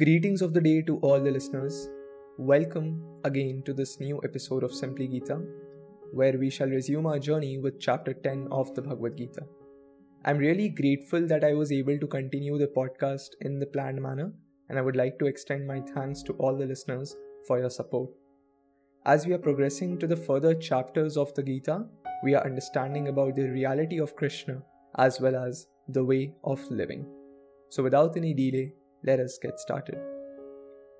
Greetings of the day to all the listeners. Welcome again to this new episode of Simply Gita, where we shall resume our journey with chapter 10 of the Bhagavad Gita. I'm really grateful that I was able to continue the podcast in the planned manner, and I would like to extend my thanks to all the listeners for your support. As we are progressing to the further chapters of the Gita, we are understanding about the reality of Krishna as well as the way of living. So, without any delay, let us get started.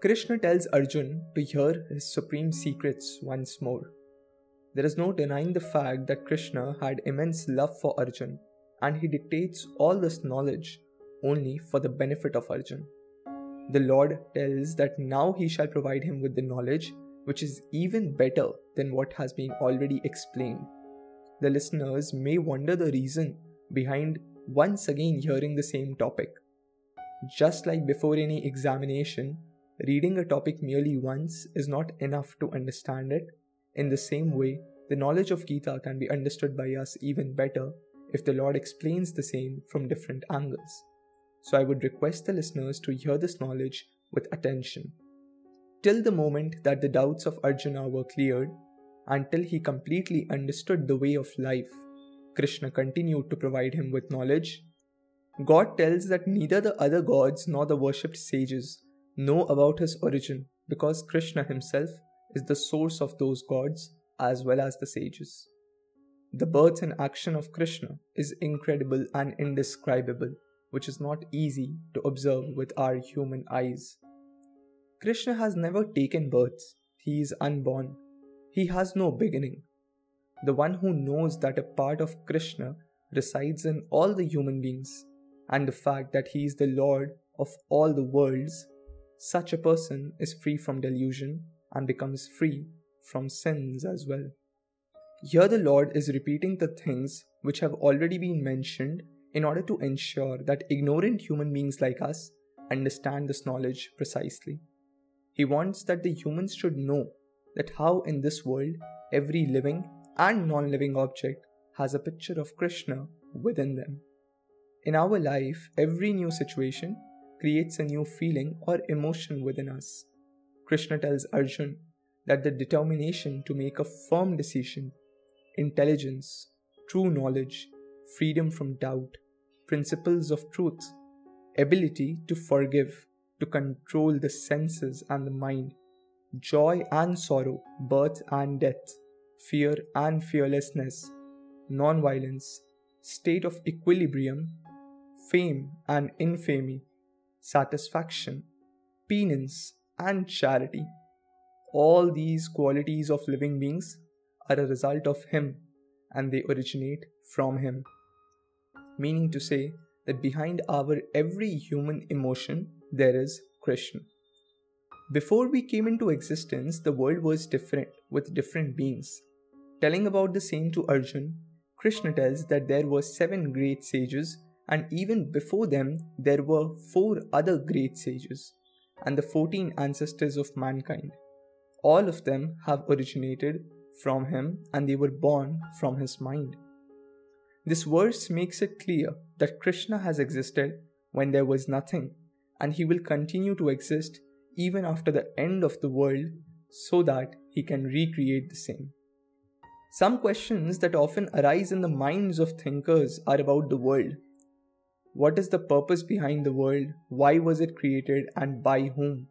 Krishna tells Arjun to hear his supreme secrets once more. There is no denying the fact that Krishna had immense love for Arjun and he dictates all this knowledge only for the benefit of Arjun. The Lord tells that now he shall provide him with the knowledge which is even better than what has been already explained. The listeners may wonder the reason behind once again hearing the same topic. Just like before any examination, reading a topic merely once is not enough to understand it. In the same way, the knowledge of Gita can be understood by us even better if the Lord explains the same from different angles. So I would request the listeners to hear this knowledge with attention. Till the moment that the doubts of Arjuna were cleared, until he completely understood the way of life, Krishna continued to provide him with knowledge. God tells that neither the other gods nor the worshipped sages know about his origin because Krishna himself is the source of those gods as well as the sages. The birth and action of Krishna is incredible and indescribable, which is not easy to observe with our human eyes. Krishna has never taken birth, he is unborn, he has no beginning the one who knows that a part of Krishna resides in all the human beings, and the fact that he is the Lord of all the worlds, such a person is free from delusion and becomes free from sins as well. Here, the Lord is repeating the things which have already been mentioned in order to ensure that ignorant human beings like us understand this knowledge precisely. He wants that the humans should know that how in this world every living and non living object has a picture of Krishna within them. In our life, every new situation creates a new feeling or emotion within us. Krishna tells Arjun that the determination to make a firm decision, intelligence, true knowledge, freedom from doubt, principles of truth, ability to forgive, to control the senses and the mind, joy and sorrow, birth and death, fear and fearlessness, non-violence, state of equilibrium, fame and infamy, satisfaction, penance, and charity. All these qualities of living beings are a result of Him and they originate from Him. Meaning to say that behind our every human emotion there is Krishna. Before we came into existence, the world was different with different beings. Telling about the same to Arjun, Krishna tells that there were seven great sages, and even before them, there were four other great sages, and the fourteen ancestors of mankind. All of them have originated from him, and they were born from his mind. This verse makes it clear that Krishna has existed when there was nothing, and he will continue to exist even after the end of the world so that he can recreate the same. Some questions that often arise in the minds of thinkers are about the world. What is the purpose behind the world? Why was it created and by whom?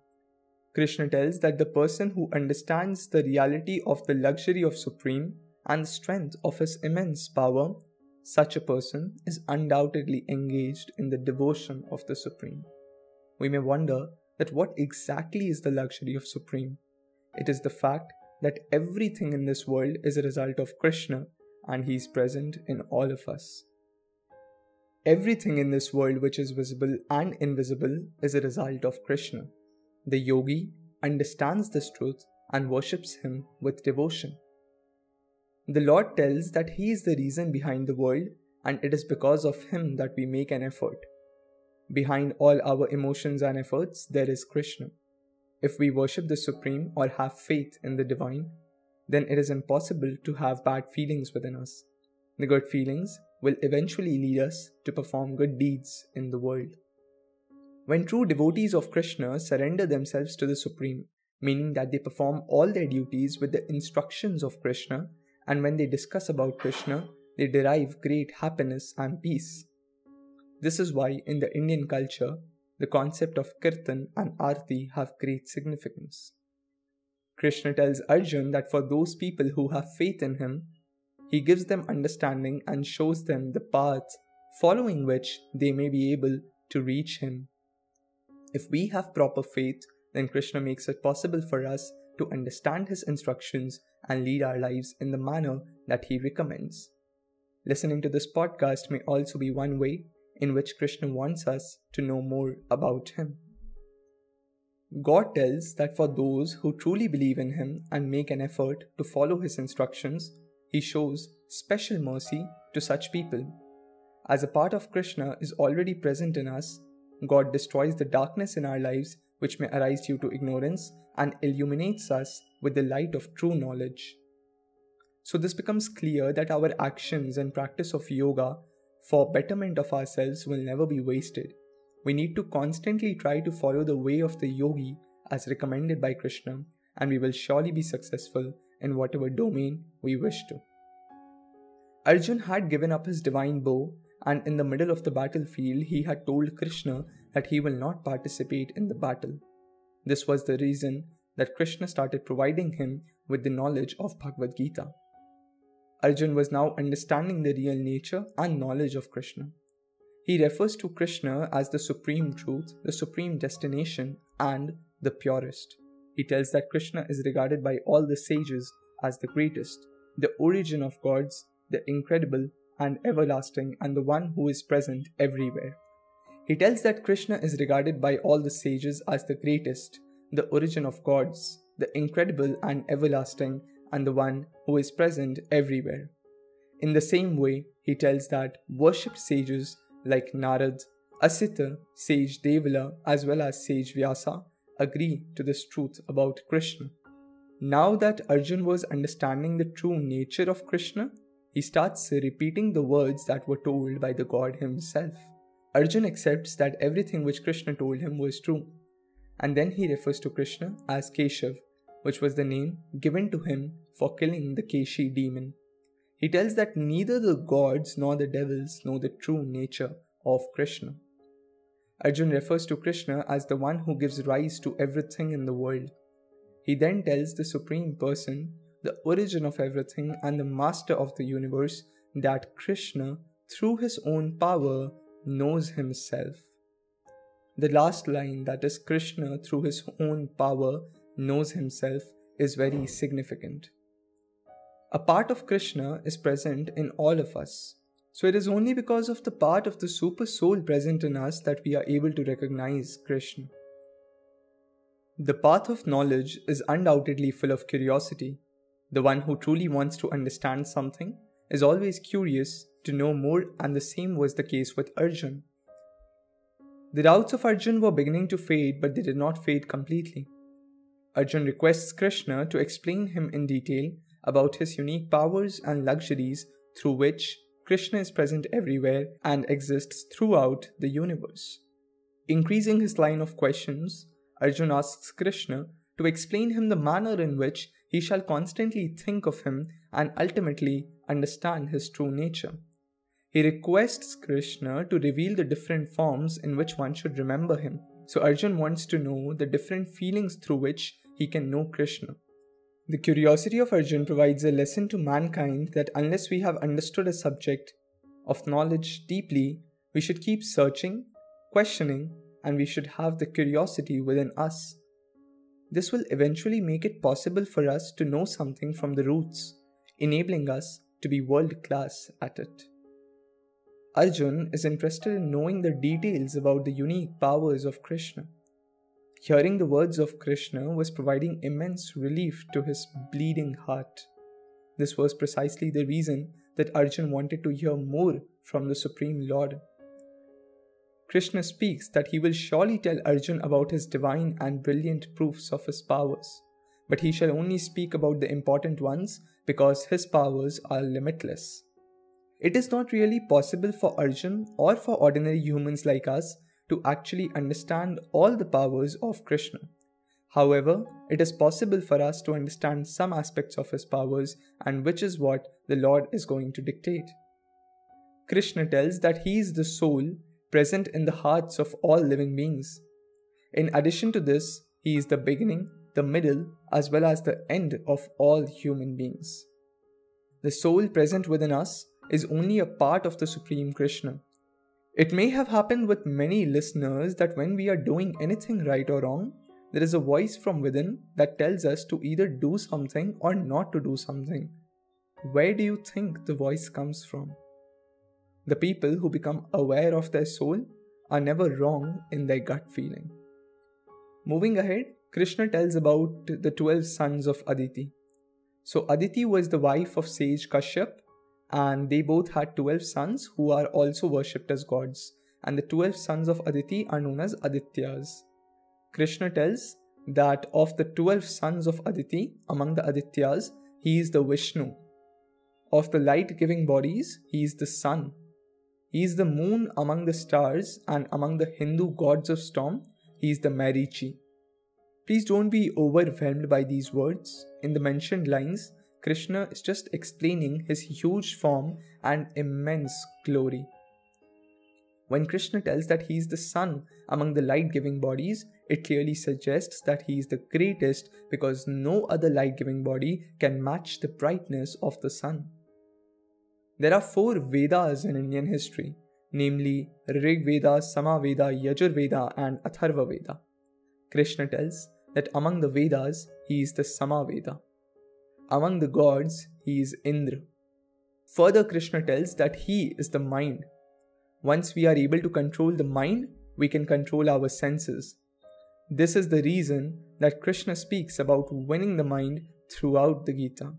Krishna tells that the person who understands the reality of the luxury of Supreme and the strength of his immense power, such a person is undoubtedly engaged in the devotion of the Supreme. We may wonder that what exactly is the luxury of Supreme? It is the fact that everything in this world is a result of Krishna and He is present in all of us. Everything in this world which is visible and invisible is a result of Krishna. The yogi understands this truth and worships Him with devotion. The Lord tells that He is the reason behind the world and it is because of Him that we make an effort. Behind all our emotions and efforts, there is Krishna. If we worship the Supreme or have faith in the Divine, then it is impossible to have bad feelings within us. The good feelings will eventually lead us to perform good deeds in the world. When true devotees of Krishna surrender themselves to the Supreme, meaning that they perform all their duties with the instructions of Krishna, and when they discuss about Krishna, they derive great happiness and peace. This is why in the Indian culture, the concept of kirtan and arti have great significance. Krishna tells Arjun that for those people who have faith in him, he gives them understanding and shows them the paths following which they may be able to reach him. If we have proper faith, then Krishna makes it possible for us to understand his instructions and lead our lives in the manner that he recommends. Listening to this podcast may also be one way in which Krishna wants us to know more about him. God tells that for those who truly believe in him and make an effort to follow his instructions, he shows special mercy to such people. As a part of Krishna is already present in us, God destroys the darkness in our lives which may arise due to ignorance and illuminates us with the light of true knowledge. So, this becomes clear that our actions and practice of yoga for betterment of ourselves will never be wasted. We need to constantly try to follow the way of the yogi as recommended by Krishna, and we will surely be successful in whatever domain we wish to. Arjun had given up his divine bow, and in the middle of the battlefield, he had told Krishna that he will not participate in the battle. This was the reason that Krishna started providing him with the knowledge of Bhagavad Gita. Arjun was now understanding the real nature and knowledge of Krishna. He refers to Krishna as the supreme truth, the supreme destination, and the purest. He tells that Krishna is regarded by all the sages as the greatest, the origin of gods, the incredible and everlasting, and the one who is present everywhere. He tells that Krishna is regarded by all the sages as the greatest, the origin of gods, the incredible and everlasting, and the one who is present everywhere. In the same way, he tells that worshipped sages like Narad, Asita, sage Devala, as well as sage Vyasa agree to this truth about Krishna. Now that Arjun was understanding the true nature of Krishna, he starts repeating the words that were told by the god himself. Arjun accepts that everything which Krishna told him was true, and then he refers to Krishna as Keshav, which was the name given to him for killing the Keshi demon. He tells that neither the gods nor the devils know the true nature of Krishna. Arjun refers to Krishna as the one who gives rise to everything in the world. He then tells the Supreme Person, the origin of everything and the Master of the universe, that Krishna, through his own power, knows himself. The last line, that is, Krishna, through his own power, knows himself, is very significant. A part of Krishna is present in all of us. So it is only because of the part of the super soul present in us that we are able to recognize Krishna. The path of knowledge is undoubtedly full of curiosity. The one who truly wants to understand something is always curious to know more, and the same was the case with Arjun. The doubts of Arjun were beginning to fade, but they did not fade completely. Arjun requests Krishna to explain him in detail about his unique powers and luxuries through which Krishna is present everywhere and exists throughout the universe. Increasing his line of questions, Arjun asks Krishna to explain him the manner in which he shall constantly think of him and ultimately understand his true nature. He requests Krishna to reveal the different forms in which one should remember him. So Arjun wants to know the different feelings through which he can know Krishna. The curiosity of Arjun provides a lesson to mankind that unless we have understood a subject of knowledge deeply, we should keep searching, questioning, and we should have the curiosity within us. This will eventually make it possible for us to know something from the roots, enabling us to be world class at it. Arjun is interested in knowing the details about the unique powers of Krishna. Hearing the words of Krishna was providing immense relief to his bleeding heart. This was precisely the reason that Arjun wanted to hear more from the Supreme Lord. Krishna speaks that he will surely tell Arjun about his divine and brilliant proofs of his powers, but he shall only speak about the important ones because his powers are limitless. It is not really possible for Arjun or for ordinary humans like us to actually understand all the powers of Krishna. However, it is possible for us to understand some aspects of his powers, and which is what the Lord is going to dictate. Krishna tells that he is the soul present in the hearts of all living beings. In addition to this, he is the beginning, the middle, as well as the end of all human beings. The soul present within us is only a part of the Supreme Krishna. It may have happened with many listeners that when we are doing anything right or wrong, there is a voice from within that tells us to either do something or not to do something. Where do you think the voice comes from? The people who become aware of their soul are never wrong in their gut feeling. Moving ahead, Krishna tells about the 12 sons of Aditi. So, Aditi was the wife of sage Kashyap, and they both had 12 sons who are also worshipped as gods. And the 12 sons of Aditi are known as Adityas. Krishna tells that of the 12 sons of Aditi, among the Adityas, he is the Vishnu. Of the light giving bodies, he is the sun. He is the moon among the stars, and among the Hindu gods of storm, he is the Marichi. Please don't be overwhelmed by these words. In the mentioned lines, Krishna is just explaining his huge form and immense glory. When Krishna tells that he is the sun among the light giving bodies, it clearly suggests that he is the greatest because no other light giving body can match the brightness of the sun. There are four Vedas in Indian history, namely Rig Veda, Samaveda, Yajur Veda, and Atharva Veda. Krishna tells that among the Vedas, he is the Samaveda. Among the gods, he is Indra. Further, Krishna tells that he is the mind once we are able to control the mind, we can control our senses. This is the reason that Krishna speaks about winning the mind throughout the Gita.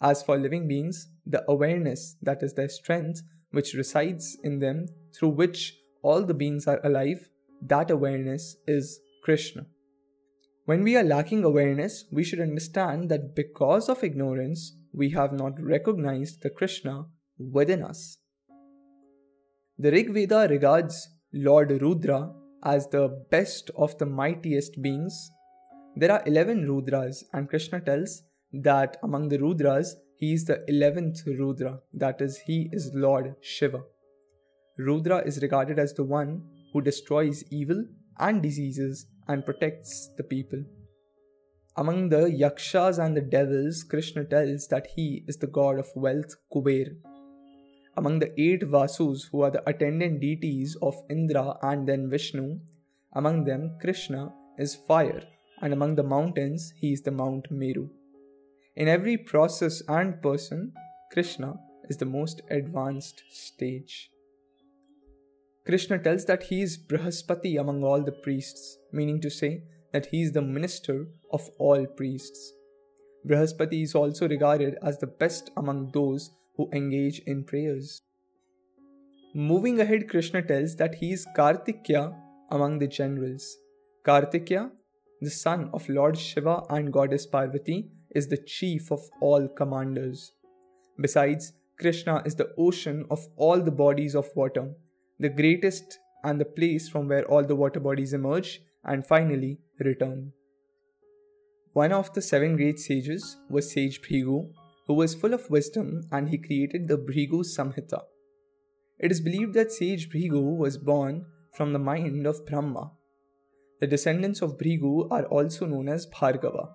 As for living beings, the awareness that is their strength, which resides in them, through which all the beings are alive, that awareness is Krishna. When we are lacking awareness, we should understand that because of ignorance, we have not recognized the Krishna within us. The Rig Veda regards Lord Rudra as the best of the mightiest beings. There are 11 Rudras, and Krishna tells that among the Rudras, he is the 11th Rudra, that is, he is Lord Shiva. Rudra is regarded as the one who destroys evil and diseases and protects the people. Among the Yakshas and the devils, Krishna tells that he is the god of wealth, Kuber. Among the eight Vasus, who are the attendant deities of Indra and then Vishnu, among them Krishna is fire, and among the mountains, he is the Mount Meru. In every process and person, Krishna is the most advanced stage. Krishna tells that he is Brihaspati among all the priests, meaning to say that he is the minister of all priests. Brihaspati is also regarded as the best among those who engage in prayers. Moving ahead, Krishna tells that he is Kartikya among the generals. Kartikya, the son of Lord Shiva and goddess Parvati, is the chief of all commanders. Besides, Krishna is the ocean of all the bodies of water, the greatest and the place from where all the water bodies emerge and finally return. One of the seven great sages was Sage Bhrigu, who was full of wisdom and he created the Bhrigu Samhita. It is believed that sage Bhrigu was born from the mind of Brahma. The descendants of Bhrigu are also known as Bhargava.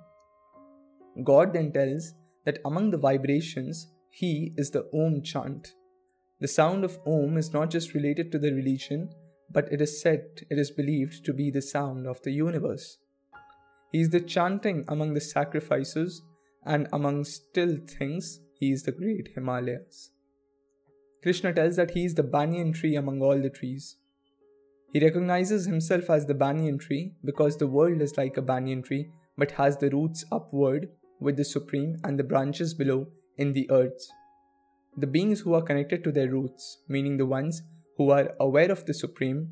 God then tells that among the vibrations, he is the Om chant. The sound of Om is not just related to the religion, but it is said, it is believed to be the sound of the universe. He is the chanting among the sacrifices and among still things, he is the great Himalayas. Krishna tells that he is the banyan tree among all the trees. He recognizes himself as the banyan tree because the world is like a banyan tree but has the roots upward with the Supreme and the branches below in the earth. The beings who are connected to their roots, meaning the ones who are aware of the Supreme,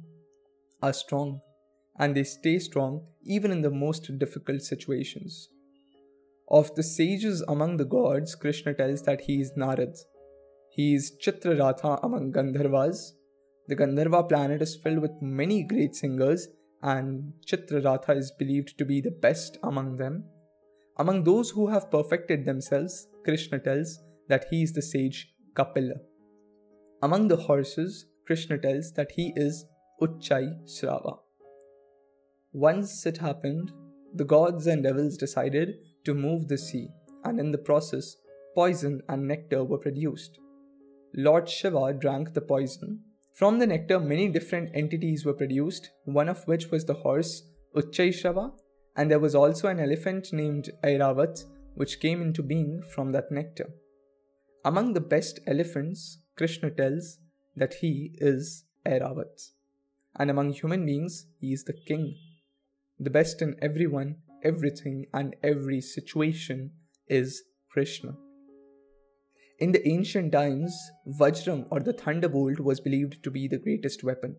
are strong and they stay strong even in the most difficult situations. Of the sages among the gods, Krishna tells that he is Narad. He is Chitraratha among Gandharvas. The Gandharva planet is filled with many great singers, and Chitraratha is believed to be the best among them. Among those who have perfected themselves, Krishna tells that he is the sage Kapila. Among the horses, Krishna tells that he is Uchchai Srava. Once it happened, the gods and devils decided to move the sea, and in the process, poison and nectar were produced. Lord Shiva drank the poison. From the nectar, many different entities were produced, one of which was the horse Uchchaishrava, and there was also an elephant named Airavat, which came into being from that nectar. Among the best elephants, Krishna tells that he is Airavat. And among human beings, he is the king. The best in everyone, everything, and every situation is Krishna. In the ancient times, Vajram or the thunderbolt was believed to be the greatest weapon.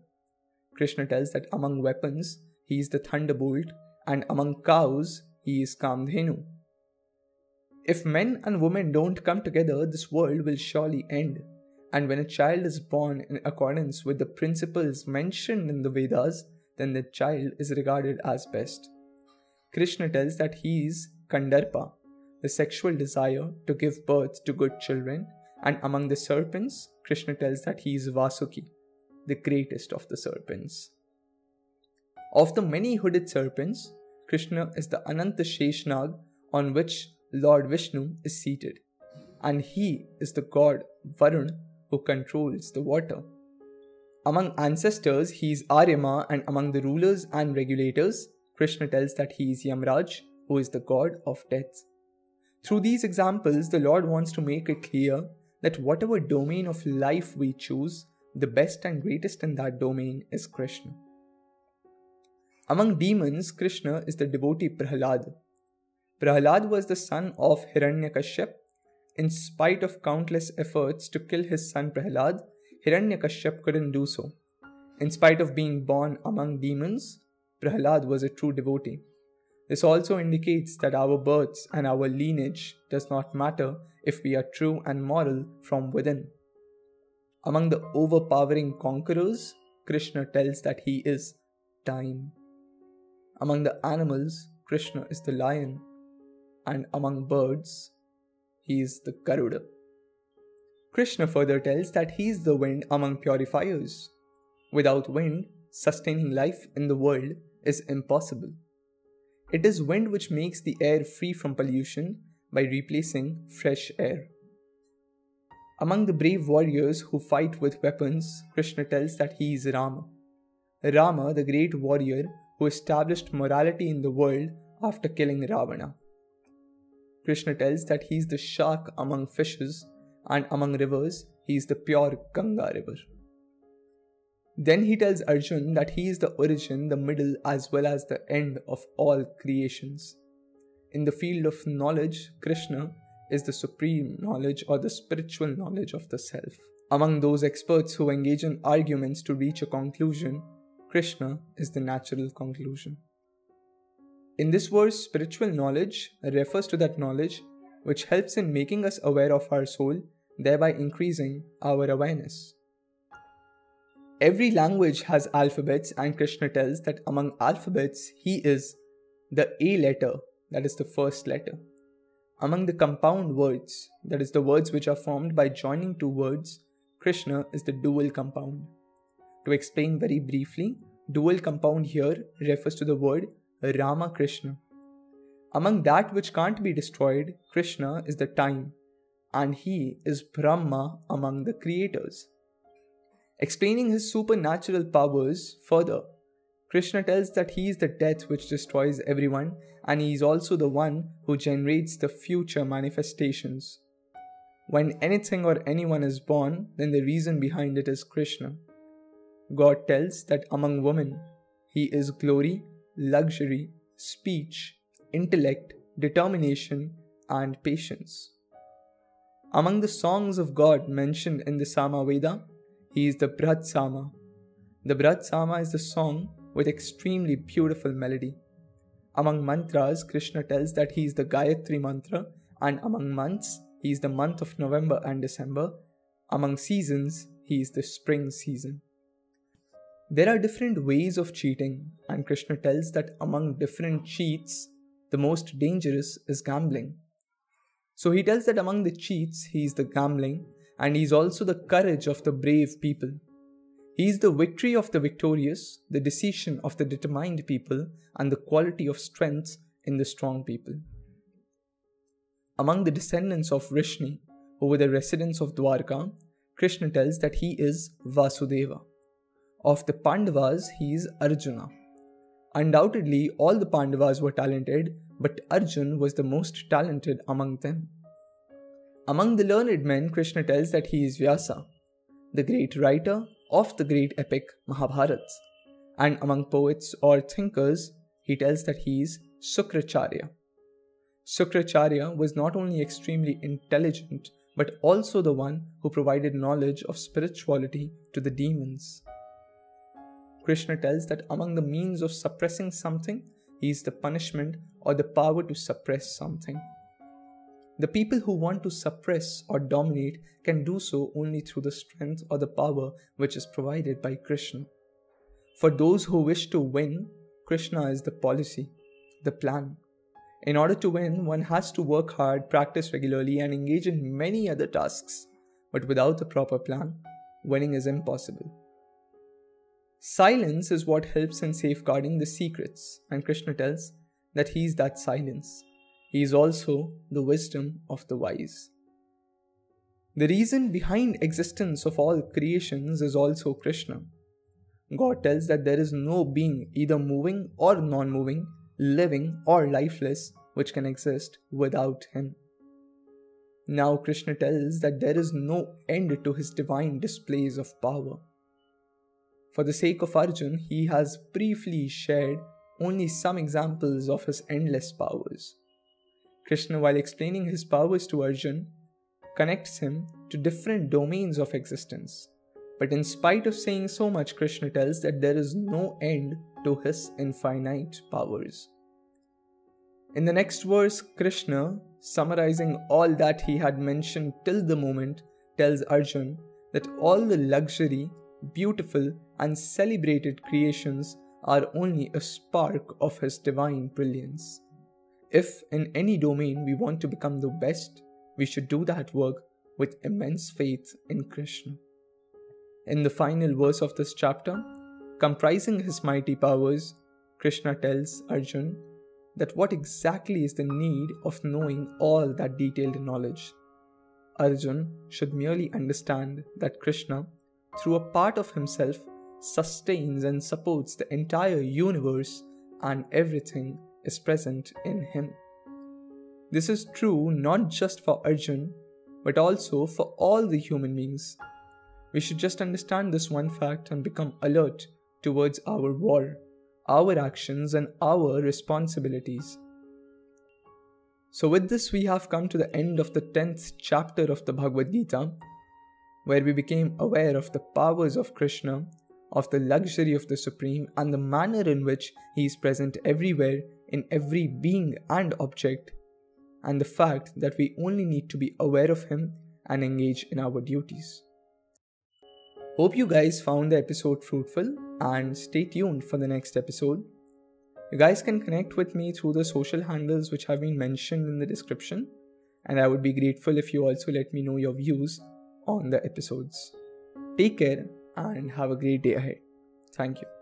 Krishna tells that among weapons, he is the thunderbolt, and among cows, he is Kamdhenu. If men and women don't come together, this world will surely end. And when a child is born in accordance with the principles mentioned in the Vedas, then the child is regarded as best. Krishna tells that he is Kandarpa, the sexual desire to give birth to good children, and among the serpents, Krishna tells that he is Vasuki, the greatest of the serpents. Of the many hooded serpents, Krishna is the Ananta Sheshnag on which Lord Vishnu is seated, and he is the god Varun who controls the water. Among ancestors, he is Aryama, and among the rulers and regulators, Krishna tells that he is Yamraj, who is the god of death. Through these examples, the Lord wants to make it clear that whatever domain of life we choose, the best and greatest in that domain is Krishna. Among demons, Krishna is the devotee Prahlad. Prahlad was the son of Hiranyakashyap. In spite of countless efforts to kill his son Prahlad, Hiranyakashyap couldn't do so. In spite of being born among demons, Prahlad was a true devotee. This also indicates that our births and our lineage does not matter if we are true and moral from within. Among the overpowering conquerors, Krishna tells that he is time. Among the animals, Krishna is the lion, and among birds, he is the Garuda. Krishna further tells that he is the wind among purifiers. Without wind, sustaining life in the world is impossible. It is wind which makes the air free from pollution by replacing fresh air. Among the brave warriors who fight with weapons, Krishna tells that he is Rama. Rama, the great warrior who established morality in the world after killing Ravana. Krishna tells that he is the shark among fishes, and among rivers, he is the pure Ganga river. Then he tells Arjun that he is the origin, the middle, as well as the end of all creations. In the field of knowledge, Krishna is the supreme knowledge or the spiritual knowledge of the self. Among those experts who engage in arguments to reach a conclusion, Krishna is the natural conclusion. In this verse, spiritual knowledge refers to that knowledge which helps in making us aware of our soul, thereby increasing our awareness. Every language has alphabets, and Krishna tells that among alphabets, he is the A letter, that is the first letter. Among the compound words, that is the words which are formed by joining two words, Krishna is the dual compound. To explain very briefly, dual compound here refers to the word Rama Krishna. Among that which can't be destroyed, Krishna is the time, and he is Brahma among the creators. Explaining his supernatural powers further, Krishna tells that he is the death which destroys everyone and he is also the one who generates the future manifestations. When anything or anyone is born, then the reason behind it is Krishna. God tells that among women, he is glory, luxury, speech, intellect, determination, and patience. Among the songs of God mentioned in the Samaveda, he is the Brihat Sama. The Brihat Sama is the song with extremely beautiful melody. Among mantras, Krishna tells that he is the Gayatri mantra, and among months, he is the month of November and December. Among seasons, he is the spring season. There are different ways of cheating, and Krishna tells that among different cheats, the most dangerous is gambling. So he tells that among the cheats, he is the gambling, and he is also the courage of the brave people. He is the victory of the victorious, the decision of the determined people, and the quality of strength in the strong people. Among the descendants of Vrishni, who were the residents of Dwarka, Krishna tells that he is Vasudeva. Of the Pandavas, he is Arjuna. Undoubtedly, all the Pandavas were talented, but Arjun was the most talented among them. Among the learned men, Krishna tells that he is Vyasa, the great writer of the great epic Mahabharata. And among poets or thinkers, he tells that he is Sukracharya. Sukracharya was not only extremely intelligent, but also the one who provided knowledge of spirituality to the demons. Krishna tells that among the means of suppressing something, is the punishment or the power to suppress something. The people who want to suppress or dominate can do so only through the strength or the power which is provided by Krishna. For those who wish to win, Krishna is the policy, the plan. In order to win, one has to work hard, practice regularly, and engage in many other tasks. But without a proper plan, winning is impossible. Silence is what helps in safeguarding the secrets, and Krishna tells that he is that silence. He is also the wisdom of the wise. The reason behind existence of all creations is also Krishna. God tells that there is no being either moving or non-moving, living or lifeless which can exist without him. Now Krishna tells that there is no end to his divine displays of power. For the sake of Arjun, he has briefly shared only some examples of his endless powers. Krishna, while explaining his powers to Arjun, connects him to different domains of existence. But in spite of saying so much, Krishna tells that there is no end to his infinite powers. In the next verse, Krishna, summarizing all that he had mentioned till the moment, tells Arjun that all the luxury, beautiful, and celebrated creations are only a spark of his divine brilliance. If in any domain we want to become the best, we should do that work with immense faith in Krishna. In the final verse of this chapter, comprising his mighty powers, Krishna tells Arjun that what exactly is the need of knowing all that detailed knowledge. Arjun should merely understand that Krishna, through a part of himself, sustains and supports the entire universe and everything is present in him. This is true not just for Arjun, but also for all the human beings. We should just understand this one fact and become alert towards our war, our actions, and our responsibilities. So, with this, we have come to the end of the 10th chapter of the Bhagavad Gita, where we became aware of the powers of Krishna of the luxury of the Supreme and the manner in which He is present everywhere in every being and object, and the fact that we only need to be aware of Him and engage in our duties. Hope you guys found the episode fruitful and stay tuned for the next episode. You guys can connect with me through the social handles which have been mentioned in the description, and I would be grateful if you also let me know your views on the episodes. Take care and have a great day ahead. Thank you.